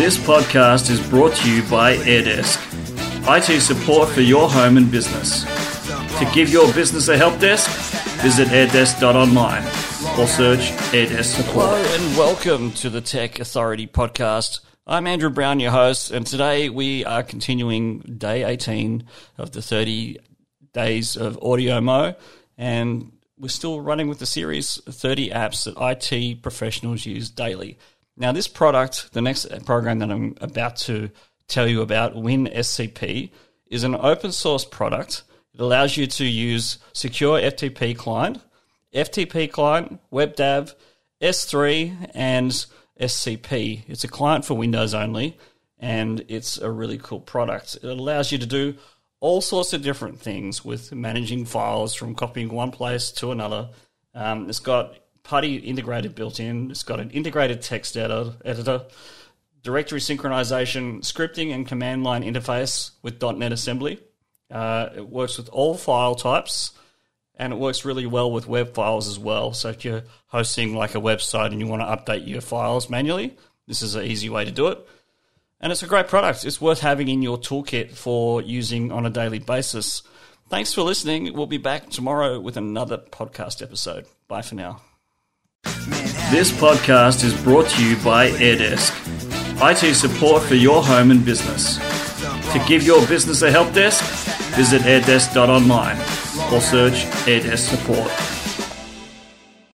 This podcast is brought to you by AirDesk, IT support for your home and business. To give your business a help desk, visit airdesk.online or search AirDesk support. Hello and welcome to the Tech Authority podcast. I'm Andrew Brown, your host, and today we are continuing day 18 of the 30 days of Audio Mo, and we're still running with the series 30 apps that IT professionals use daily. Now, this product, the next program that I'm about to tell you about, WinSCP, is an open source product. It allows you to use secure FTP client FTP client, WebDAV, S3, and SCP. It's a client for Windows only, and it's a really cool product. It allows you to do all sorts of different things with managing files from copying one place to another. Um, it's got Putty integrated built in. It's got an integrated text editor, editor, directory synchronization, scripting, and command line interface with .NET Assembly. Uh, it works with all file types and it works really well with web files as well. So if you're hosting like a website and you want to update your files manually, this is an easy way to do it. And it's a great product. It's worth having in your toolkit for using on a daily basis. Thanks for listening. We'll be back tomorrow with another podcast episode. Bye for now. This podcast is brought to you by AirDesk, IT support for your home and business. To give your business a help desk, visit airdesk.online or search AirDesk support.